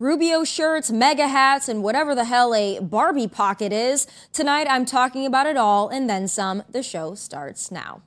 Rubio shirts, MAGA hats, and whatever the hell a Barbie pocket is. Tonight I'm talking about it all and then some. The show starts now.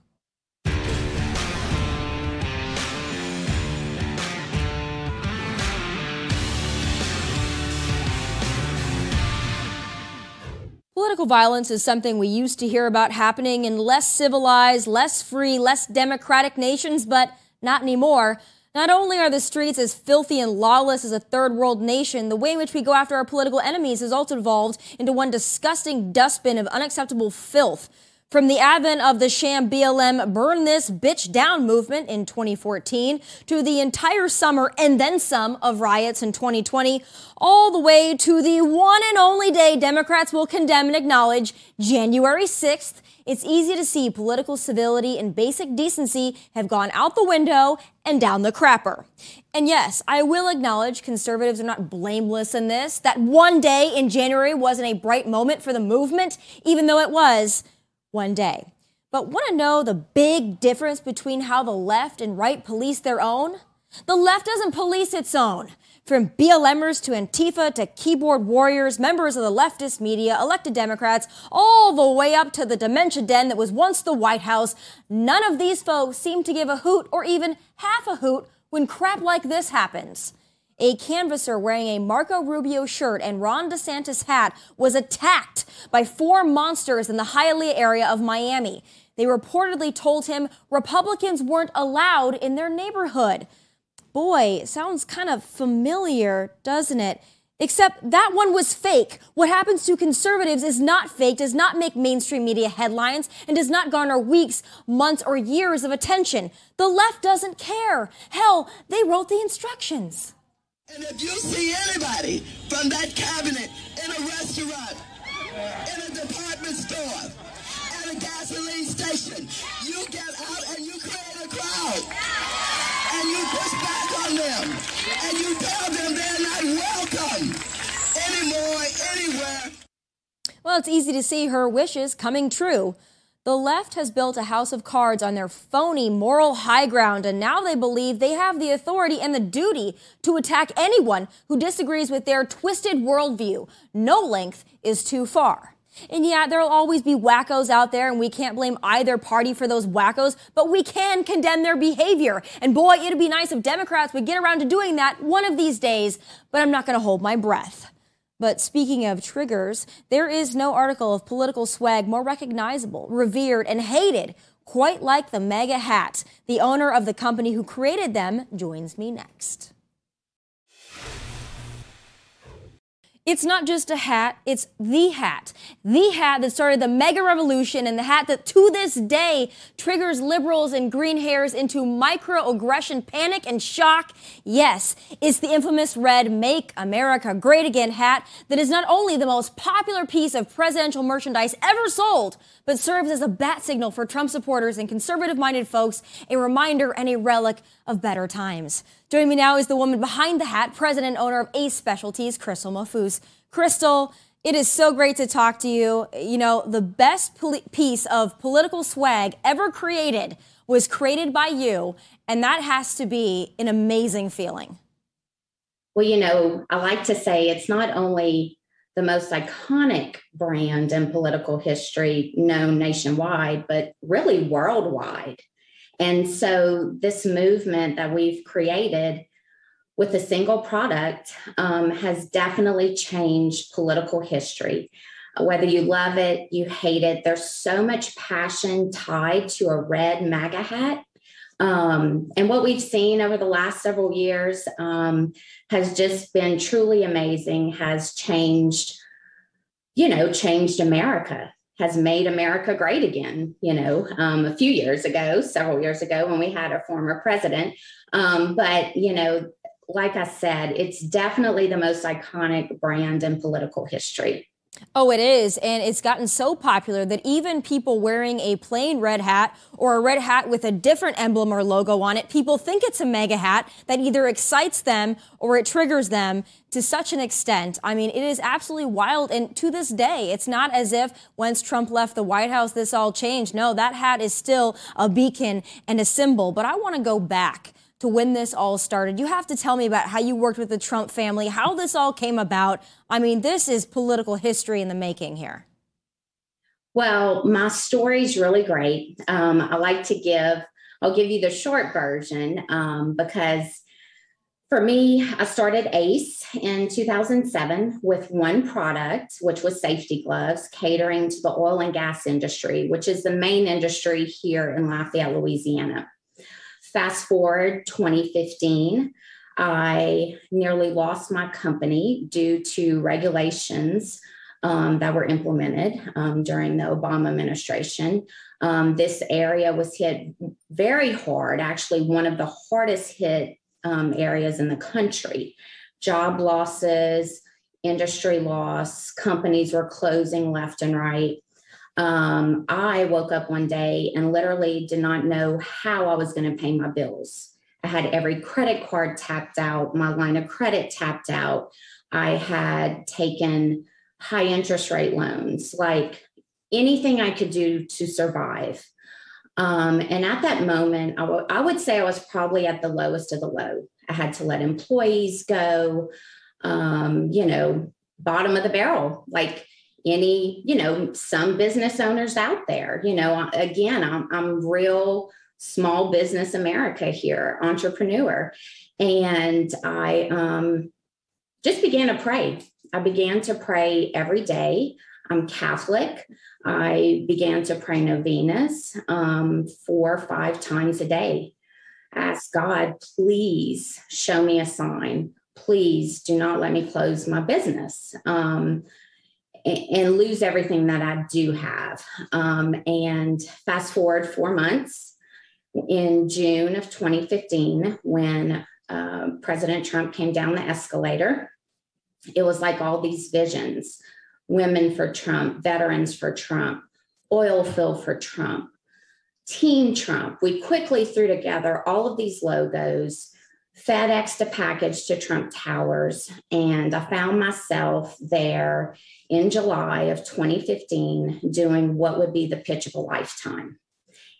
Political violence is something we used to hear about happening in less civilized, less free, less democratic nations, but not anymore. Not only are the streets as filthy and lawless as a third world nation, the way in which we go after our political enemies has also evolved into one disgusting dustbin of unacceptable filth. From the advent of the sham BLM burn this bitch down movement in 2014 to the entire summer and then some of riots in 2020, all the way to the one and only day Democrats will condemn and acknowledge January 6th it's easy to see political civility and basic decency have gone out the window and down the crapper. And yes, I will acknowledge conservatives are not blameless in this. That one day in January wasn't a bright moment for the movement, even though it was one day. But want to know the big difference between how the left and right police their own? The left doesn't police its own. From BLMers to Antifa to keyboard warriors, members of the leftist media, elected Democrats, all the way up to the dementia den that was once the White House, none of these folks seem to give a hoot or even half a hoot when crap like this happens. A canvasser wearing a Marco Rubio shirt and Ron DeSantis hat was attacked by four monsters in the Hialeah area of Miami. They reportedly told him Republicans weren't allowed in their neighborhood. Boy, sounds kind of familiar, doesn't it? Except that one was fake. What happens to conservatives is not fake, does not make mainstream media headlines, and does not garner weeks, months, or years of attention. The left doesn't care. Hell, they wrote the instructions. And if you see anybody from that cabinet in a restaurant, in a department store, at a gasoline station, you get out and you create a crowd and you push back on them and you tell them they're not welcome anymore, anywhere. Well, it's easy to see her wishes coming true. The left has built a house of cards on their phony moral high ground, and now they believe they have the authority and the duty to attack anyone who disagrees with their twisted worldview. No length is too far. And yeah, there'll always be wackos out there, and we can't blame either party for those wackos, but we can condemn their behavior. And boy, it'd be nice if Democrats would get around to doing that one of these days, but I'm not going to hold my breath. But speaking of triggers, there is no article of political swag more recognizable, revered, and hated, quite like the MAGA hat. The owner of the company who created them joins me next. It's not just a hat, it's the hat. The hat that started the MAGA revolution and the hat that to this day triggers liberals and green hairs into microaggression, panic, and shock. Yes, it's the infamous red Make America Great Again hat that is not only the most popular piece of presidential merchandise ever sold, but serves as a bat signal for Trump supporters and conservative minded folks, a reminder and a relic of better times. Joining me now is the woman behind the hat, president owner of Ace Specialties, Crystal Mahfouz. Crystal, it is so great to talk to you. You know, the best piece of political swag ever created was created by you, and that has to be an amazing feeling. Well, you know, I like to say it's not only the most iconic brand in political history known nationwide, but really worldwide. And so, this movement that we've created with a single product um, has definitely changed political history. Whether you love it, you hate it, there's so much passion tied to a red MAGA hat. Um, and what we've seen over the last several years um, has just been truly amazing, has changed, you know, changed America has made America great again. You know, um, a few years ago, several years ago, when we had a former president. Um, but you know, like I said, it's definitely the most iconic brand in political history. Oh, it is. And it's gotten so popular that even people wearing a plain red hat or a red hat with a different emblem or logo on it, people think it's a MAGA hat that either excites them or it triggers them to such an extent. I mean, it is absolutely wild. And to this day, it's not as if once Trump left the White House, this all changed. No, that hat is still a beacon and a symbol. But I want to go back to when this all started. You have to tell me about how you worked with the Trump family, how this all came about. I mean, this is political history in the making here. Well, my story's really great. Um, I like to give, I'll give you the short version um, because for me, I started ACE in 2007 with one product, which was safety gloves, catering to the oil and gas industry, which is the main industry here in Lafayette, Louisiana. Fast forward 2015, I nearly lost my company due to regulations um, that were implemented um, during the Obama administration. Um, this area was hit very hard, actually, one of the hardest hit um, areas in the country. Job losses, industry loss, companies were closing left and right. Um, I woke up one day and literally did not know how I was going to pay my bills. I had every credit card tapped out, my line of credit tapped out. I had taken high interest rate loans, like anything I could do to survive. Um, and at that moment, I, w- I would say I was probably at the lowest of the low. I had to let employees go, um, you know, bottom of the barrel, like any, you know, some business owners out there. You know, again, I'm, I'm real small business America here, entrepreneur. And I um, just began to pray. I began to pray every day. I'm Catholic. I began to pray novenas um, four or five times a day. Ask God, please show me a sign. Please do not let me close my business um, and, lose everything that I do have. Um, and fast forward four months in June of 2015, when uh, President Trump came down the escalator, it was like all these visions women for Trump, veterans for Trump, oil fill for Trump, Team Trump. We quickly threw together all of these logos, FedExed a package to Trump Towers, and I found myself there in July of 2015 doing what would be the pitch of a lifetime.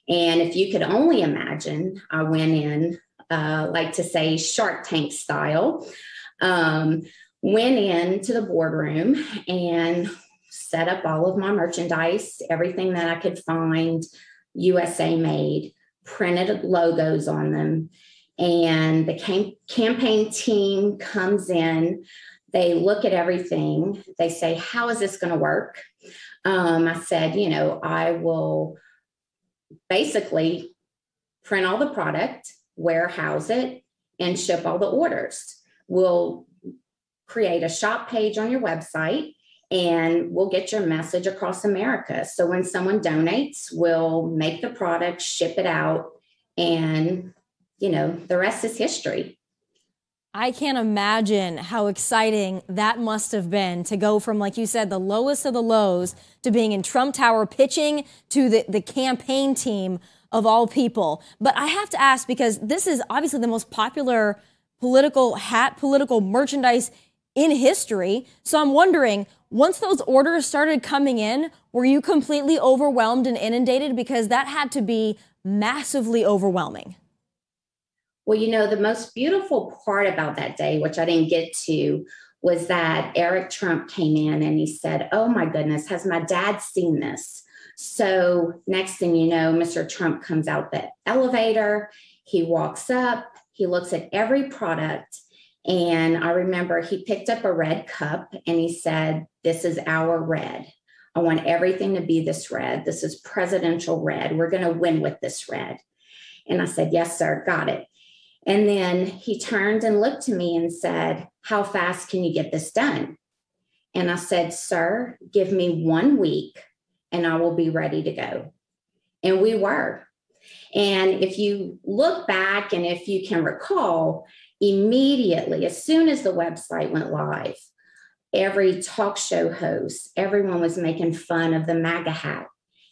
And if you could only imagine, I went in, uh, like to say, Shark Tank style. Um, went into the boardroom and set up all of my merchandise, everything that I could find USA made, printed logos on them. And the cam- campaign team comes in, they look at everything, they say, How is this going to work? Um, I said, You know, I will basically print all the product, warehouse it, and ship all the orders. We'll create a shop page on your website and we'll get your message across America. So when someone donates, we'll make the product, ship it out, and you know, the rest is history. I can't imagine how exciting that must have been to go from, like you said, the lowest of the lows to being in Trump Tower pitching to the, the campaign team of all people. But I have to ask because this is obviously the most popular political hat, political merchandise in history. So I'm wondering, once those orders started coming in, were you completely overwhelmed and inundated? Because that had to be massively overwhelming. Well, you know, the most beautiful part about that day, which I didn't get to, was that Eric Trump came in and he said, Oh my goodness, has my dad seen this? So, next thing you know, Mr. Trump comes out the elevator, he walks up, he looks at every product, and I remember he picked up a red cup and he said, This is our red. I want everything to be this red. This is presidential red. We're going to win with this red. And I said, Yes, sir, got it. And then he turned and looked to me and said, How fast can you get this done? And I said, Sir, give me one week and I will be ready to go. And we were. And if you look back and if you can recall, immediately, as soon as the website went live, every talk show host, everyone was making fun of the MAGA hat.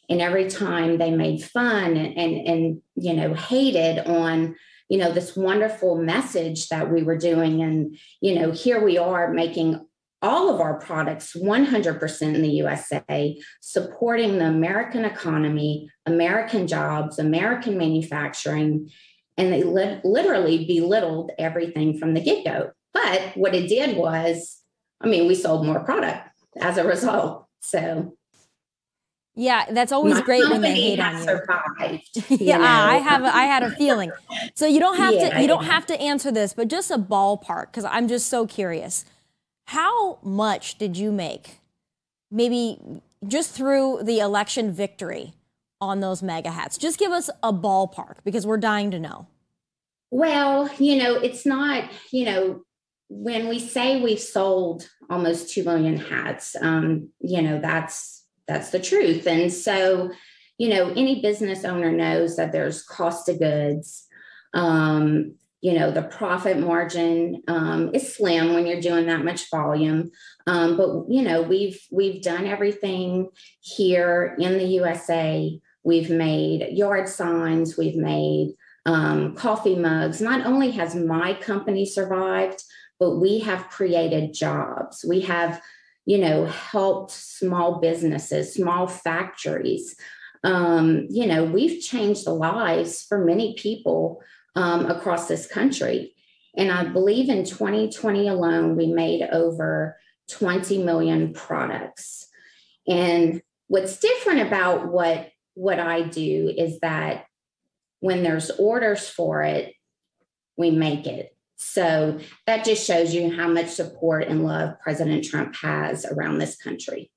And every time they made fun and, and, and you know, hated on, you know, this wonderful message that we were doing. And, you know, here we are making all of our products 100% in the USA, supporting the American economy, American jobs, American manufacturing, and they li- literally belittled everything from the get go. But what it did was, I mean, we sold more product as a result. So yeah, that's always my great when they hate on you. survived. you yeah, know. I have I had a feeling. So you don't have Yeah, to you don't have to answer this, but just a ballpark because I'm just so curious. How much did you make? Maybe just through the election victory on those MAGA hats. Just give us a ballpark because we're dying to know. Well, you know, it's not, you know, when we say we've sold almost 2 million hats, um, you know, that's that's the truth. And so, you know, any business owner knows that there's cost of goods. Um, you know, the profit margin um, is slim when you're doing that much volume. Um, but you know, we've we've done everything here in the USA. We've made yard signs, we've made um, coffee mugs. Not only has my company survived, but we have created jobs. We have, you know, helped small businesses, small factories. Um, you know, we've changed the lives for many people um, across this country. And I believe in 2020 alone, we made over 20 million products. And what's different about what what I do is that when there's orders for it, we make it. So that just shows you how much support and love President Trump has around this country.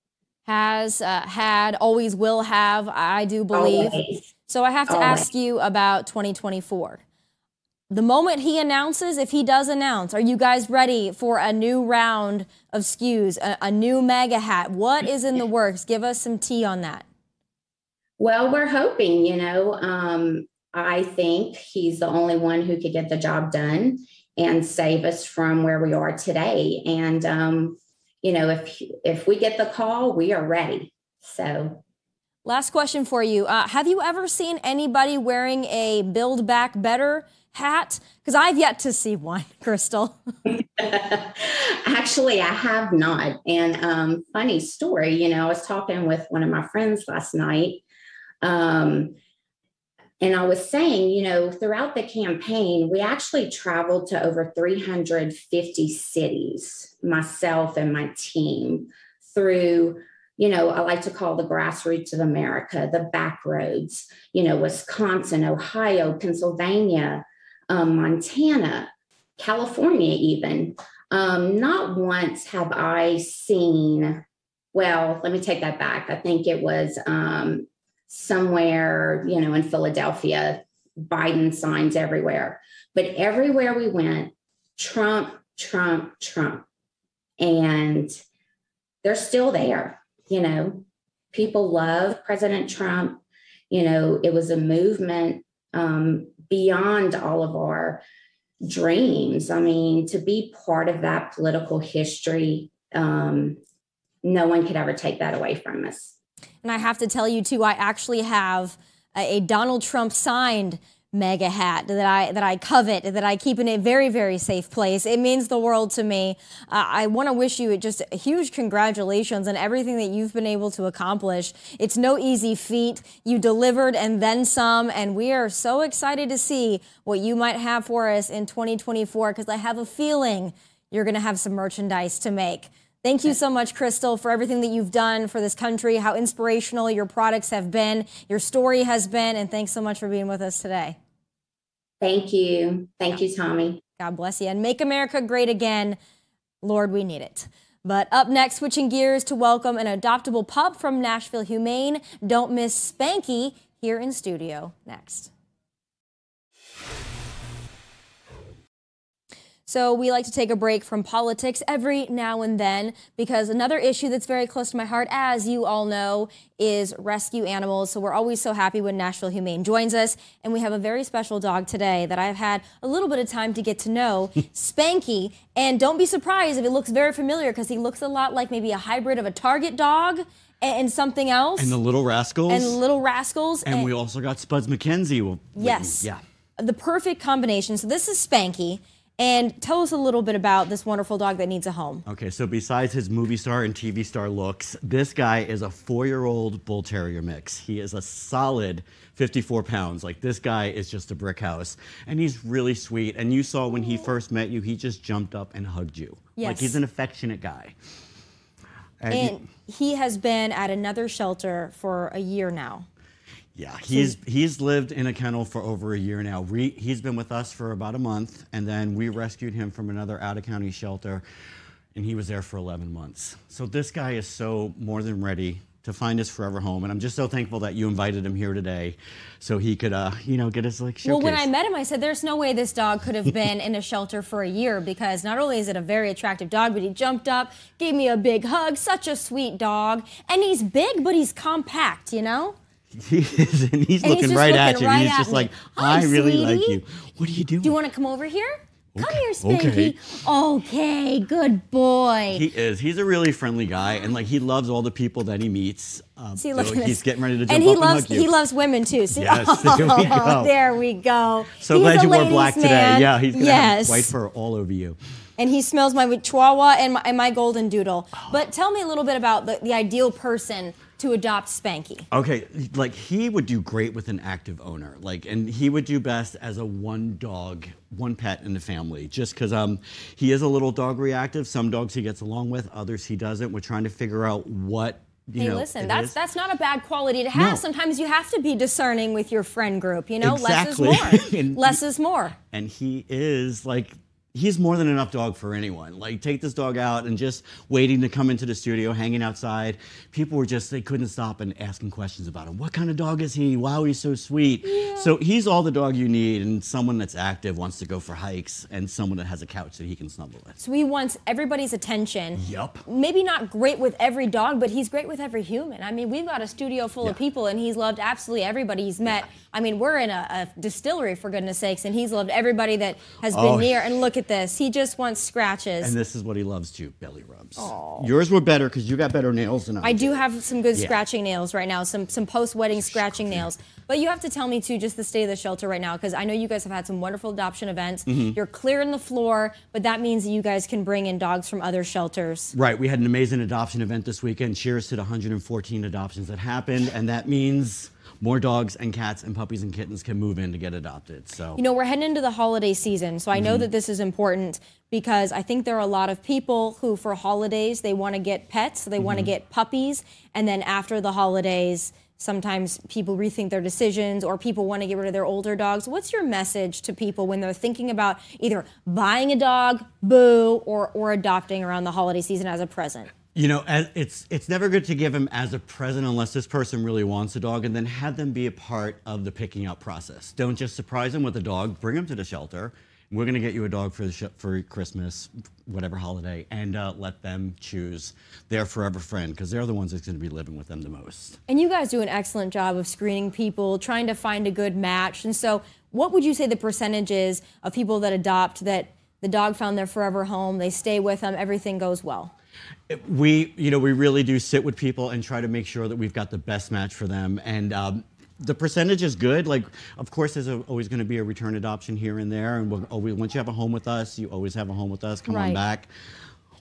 Has uh, had always will have I do believe. Always. So I have to Always. ask you about 2024. The moment he announces, if he does announce, are you guys ready for a new round of SKUs, a, a new MAGA hat? What is in the works? Give us some tea on that. Well, we're hoping, you know, um, I think he's the only one who could get the job done and save us from where we are today. And um, you know, if if we get the call, we are ready. So Last question for you. Uh, have you ever seen anybody wearing a Build Back Better hat? Because I've yet to see one, Crystal. Actually, I have not. And um, funny story, you know, I was talking with one of my friends last night. Um, and I was saying, you know, throughout the campaign, we actually traveled to over 350 cities, myself and my team, through, you know, I like to call the grassroots of America, the back roads, you know, Wisconsin, Ohio, Pennsylvania, um, Montana, California, even. Um, not once have I seen, well, let me take that back. I think it was um, somewhere, you know, in Philadelphia, Biden signs everywhere. But everywhere we went, Trump, Trump, Trump. And they're still there, you know. People love President Trump. You know, it was a movement um, beyond all of our dreams. I mean, to be part of that political history, um, no one could ever take that away from us. And I have to tell you too, I actually have a, a Donald Trump signed MAGA hat that I that I covet, that I keep in a very very safe place. It means the world to me. Uh, I want to wish you just a huge congratulations on everything that you've been able to accomplish. It's no easy feat. You delivered and then some, and we are so excited to see what you might have for us in 2024 because I have a feeling you're going to have some merchandise to make. Thank you so much, Crystal, for everything that you've done for this country, how inspirational your products have been, your story has been, and thanks so much for being with us today. Thank you. Thank you, Tomi. God bless you. And make America great again. Lord, we need it. But up next, switching gears to welcome an adoptable pup from Nashville Humane. Don't miss Spanky here in studio next. So, we like to take a break from politics every now and then because another issue that's very close to my heart, as you all know, is rescue animals. So, we're always so happy when Nashville Humane joins us. And we have a very special dog today that I've had a little bit of time to get to know Spanky. And don't be surprised if it looks very familiar because he looks a lot like maybe a hybrid of a Target dog and, and something else. And the Little Rascals. And Little Rascals. And we also got Spuds MacKenzie. Yes. Yeah. the perfect combination. So this is Spanky, And tell us a little bit about this wonderful dog that needs a home. Okay, so besides his movie star and TV star looks, this guy is a four year old bull terrier mix. He is a solid 54 pounds. Like, this guy is just a brick house. And he's really sweet. And you saw when he first met you, he just jumped up and hugged you. Yes. Like, he's an affectionate guy. And, And he has been at another shelter for a year now. Yeah, he's he's lived in a kennel for over a year now. We, he's been with us for about a month, and then we rescued him from another out of county shelter, and he was there for 11 months. So this guy is so more than ready to find his forever home, and I'm just so thankful that you invited him here today, so he could, uh, you know, get his like showcase. Well, when I met him, I said, "There's no way this dog could have been in a shelter for a year because not only is it a very attractive dog, but he jumped up, gave me a big hug, such a sweet dog, and he's big, but he's compact, you know." He is, and he's And looking just right at you. right he's just me. like, Hi, I really like you. What are you doing? Do you want to come over here? Come here, Spanky. okay. Okay, good boy. He is. He's a really friendly guy, and like he loves all the people that he meets. Um, See, so look this. he's getting ready to jump and he up loves and he loves women too. See? Yes, there we go. there we go. So He's glad you wore black today. man. Yeah, he's gonna yes. have white fur all over you. and he smells my chihuahua and my, and my golden doodle. Oh. But tell me a little bit about the, the ideal person to adopt Spanky. Okay, like he would do great with an active owner, like, and he would do best as a one dog, one pet in the family, just because um, he is a little dog reactive. Some dogs he gets along with, others he doesn't. We're trying to figure out what you Hey, know. listen, that's is. that's not a bad quality to have. No. Sometimes you have to be discerning with your friend group. You know, Exactly. less is more. And- less is more. and he is like he's more than enough dog for anyone like take this dog out and just waiting to come into the studio hanging outside people were just they couldn't stop and asking questions about him what kind of dog is he wow he's so sweet so he's all the dog you need and someone that's active wants to go for hikes and someone that has a couch that he can snuggle with So he wants everybody's attention. Yup. Maybe not great with every dog, but he's great with every human. I mean, we've got a studio full of people, and he's loved absolutely everybody he's met. I mean, we're in a, a distillery for goodness sakes, and he's loved everybody that has been Oh. near. And look at this, he just wants scratches. and this is what he loves too belly rubs Aww. yours were better because you got better nails than i, I do have some good Yeah. scratching nails right now, some some post wedding scratching nails. But you have to tell me too, just the state of the shelter right now, because I know you guys have had some wonderful adoption events. Mm-hmm. You're clearing the floor, but that means that you guys can bring in dogs from other shelters. Right, we had an amazing adoption event this weekend. Cheers to the 114 adoptions that happened, and that means more dogs and cats and puppies and kittens can move in to get adopted. So You know, we're heading into the holiday season, so I Mm-hmm. know that this is important because I think there are a lot of people who, for holidays, they want to get pets, they want to Mm-hmm. get puppies, and then after the holidays, sometimes people rethink their decisions or people want to get rid of their older dogs. What's your message to people when they're thinking about either buying a dog, boo, or, or adopting around the holiday season as a present? You know, it's it's never good to give them as a present unless this person really wants a dog, and then have them be a part of the picking out process. Don't just surprise them with a dog. Bring them to the shelter. We're gonna get you a dog for the sh- for Christmas, whatever holiday, and uh, let them choose their forever friend because they're the ones that's gonna be living with them the most. And you guys do an excellent job of screening people, trying to find a good match. And so, what would you say the percentage is of people that adopt that the dog found their forever home, they stay with them, everything goes well? We you know we really do sit with people and try to make sure that we've got the best match for them. And um, the percentage is good. Like of course there's a, always going to be a return adoption here and there. And we'll always, once you have a home with us you always have a home with us. Come Right. on back.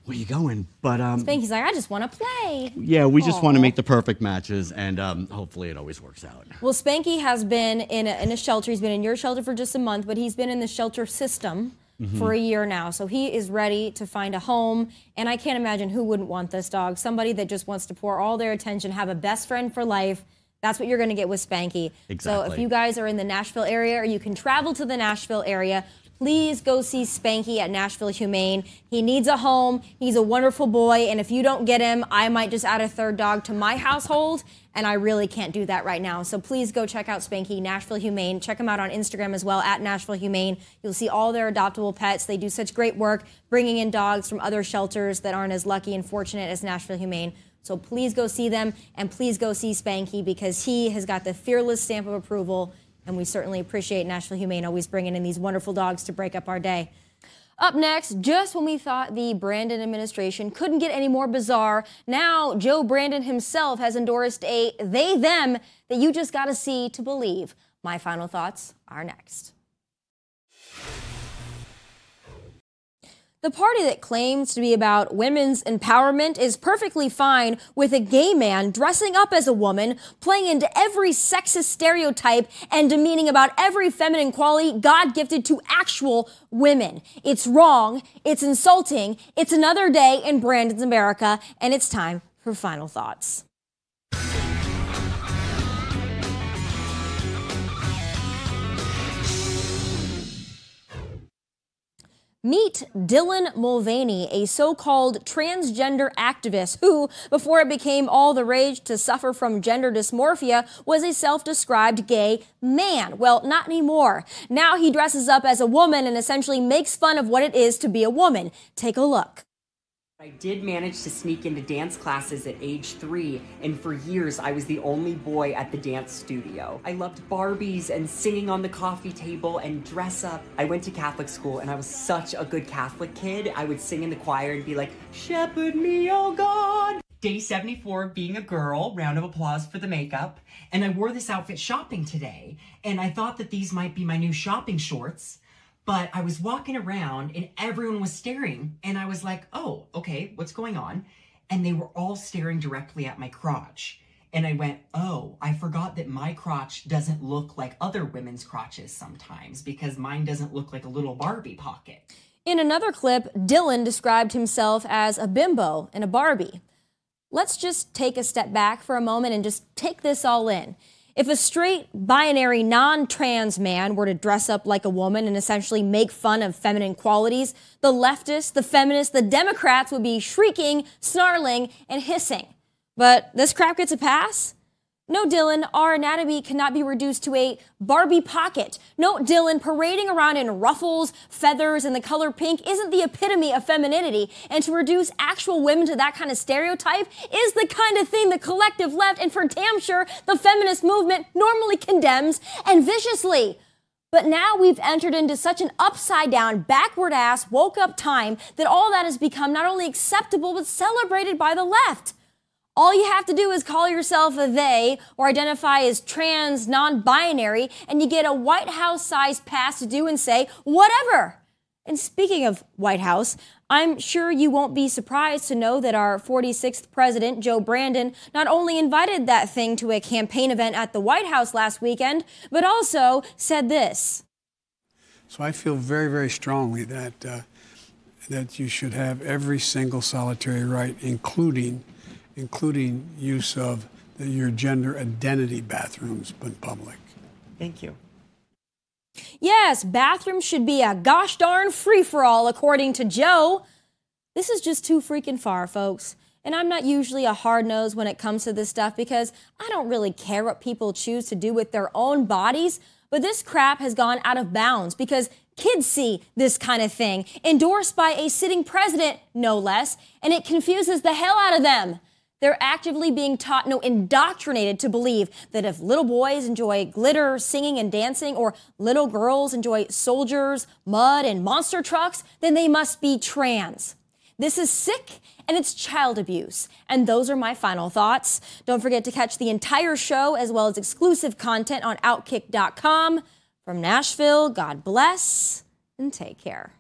Where are you going? But um, Spanky's like, I just want to play. yeah we just want to make the perfect matches and um, hopefully it always works out. Well, Spanky has been in a, in a shelter. He's been in your shelter for just a month, but he's been in the shelter system Mm-hmm. for a year now. So he is ready to find a home. And I can't imagine who wouldn't want this dog. Somebody that just wants to pour all their attention, have a best friend for life. That's what you're going to get with Spanky. So if you guys are in the Nashville area or you can travel to the Nashville area, please go see Spanky at Nashville Humane. He needs a home. He's a wonderful boy. And if you don't get him, I might just add a third dog to my household. And I really can't do that right now. So please go check out Spanky, Nashville Humane. Check them out on Instagram as well, at Nashville Humane. You'll see all their adoptable pets. They do such great work bringing in dogs from other shelters that aren't as lucky and fortunate as Nashville Humane. So please go see them and please go see Spanky because he has got the fearless stamp of approval. And we certainly appreciate Nashville Humane always bringing in these wonderful dogs to break up our day. Up next, just when we thought the Brandon administration couldn't get any more bizarre, now Joe Brandon himself has endorsed a they them that you just got to see to believe. My final thoughts are next. The party that claims to be about women's empowerment is perfectly fine with a gay man dressing up as a woman, playing into every sexist stereotype and demeaning about every feminine quality God gifted to actual women. It's wrong, it's insulting, it's another day in Brandon's America, and it's time for final thoughts. Meet Dylan Mulvaney, a so called transgender activist who, before it became all the rage to suffer from gender dysmorphia, was a self described gay man. Well, not anymore. Now he dresses up as a woman and essentially makes fun of what it is to be a woman. Take a look. I did manage to sneak into dance classes at age three, and for years I was the only boy at the dance studio. I loved Barbies and singing on the coffee table and dress up. I went to Catholic school and I was such a good Catholic kid. I would sing in the choir and be like, Shepherd me, oh God. Day 74 being a girl, round of applause for the makeup. And I wore this outfit shopping today, and I thought that these might be my new shopping shorts. But I was walking around and everyone was staring, and I was like, oh, okay, what's going on? And they were all staring directly at my crotch. And I went, oh, I forgot that my crotch doesn't look like other women's crotches sometimes because mine doesn't look like a little Barbie pocket. In another clip, Dylan described himself as a bimbo and a Barbie. Let's just take a step back for a moment and just take this all in. If a straight, binary, non trans man were to dress up like a woman and essentially make fun of feminine qualities, the leftists, the feminists, the Democrats would be shrieking, snarling, and hissing. But this crap gets a pass? No, Dylan, our anatomy cannot be reduced to a Barbie pocket. No, Dylan, parading around in ruffles, feathers, and the color pink isn't the epitome of femininity. And to reduce actual women to that kind of stereotype is the kind of thing the collective left, and for damn sure, the feminist movement normally condemns and viciously. But now we've entered into such an upside down, backward ass, woke up time that all that has become not only acceptable, but celebrated by the left. All you have to do is call yourself a they or identify as trans, non binary, and you get a White House sized pass to do and say whatever. And speaking of White House, I'm sure you won't be surprised to know that our 46th president, Joe Brandon, not only invited that thing to a campaign event at the White House last weekend, but also said this. So I feel very, very strongly that, uh, that you should have every single solitary right, including including use of the, your gender identity bathrooms in public. Thank you. Yes, bathrooms should be a gosh darn free for all, according to Joe. This is just too freaking far, folks. And I'm not usually a hard nose when it comes to this stuff because I don't really care what people choose to do with their own bodies. But this crap has gone out of bounds because kids see this kind of thing, endorsed by a sitting president, no less, and it confuses the hell out of them. They're actively being taught, no, indoctrinated to believe that if little boys enjoy glitter, singing, and dancing, or little girls enjoy soldiers, mud, and monster trucks, then they must be trans. This is sick and it's child abuse. And those are my final thoughts. Don't forget to catch the entire show as well as exclusive content on Outkick.com. From Nashville, God bless and take care.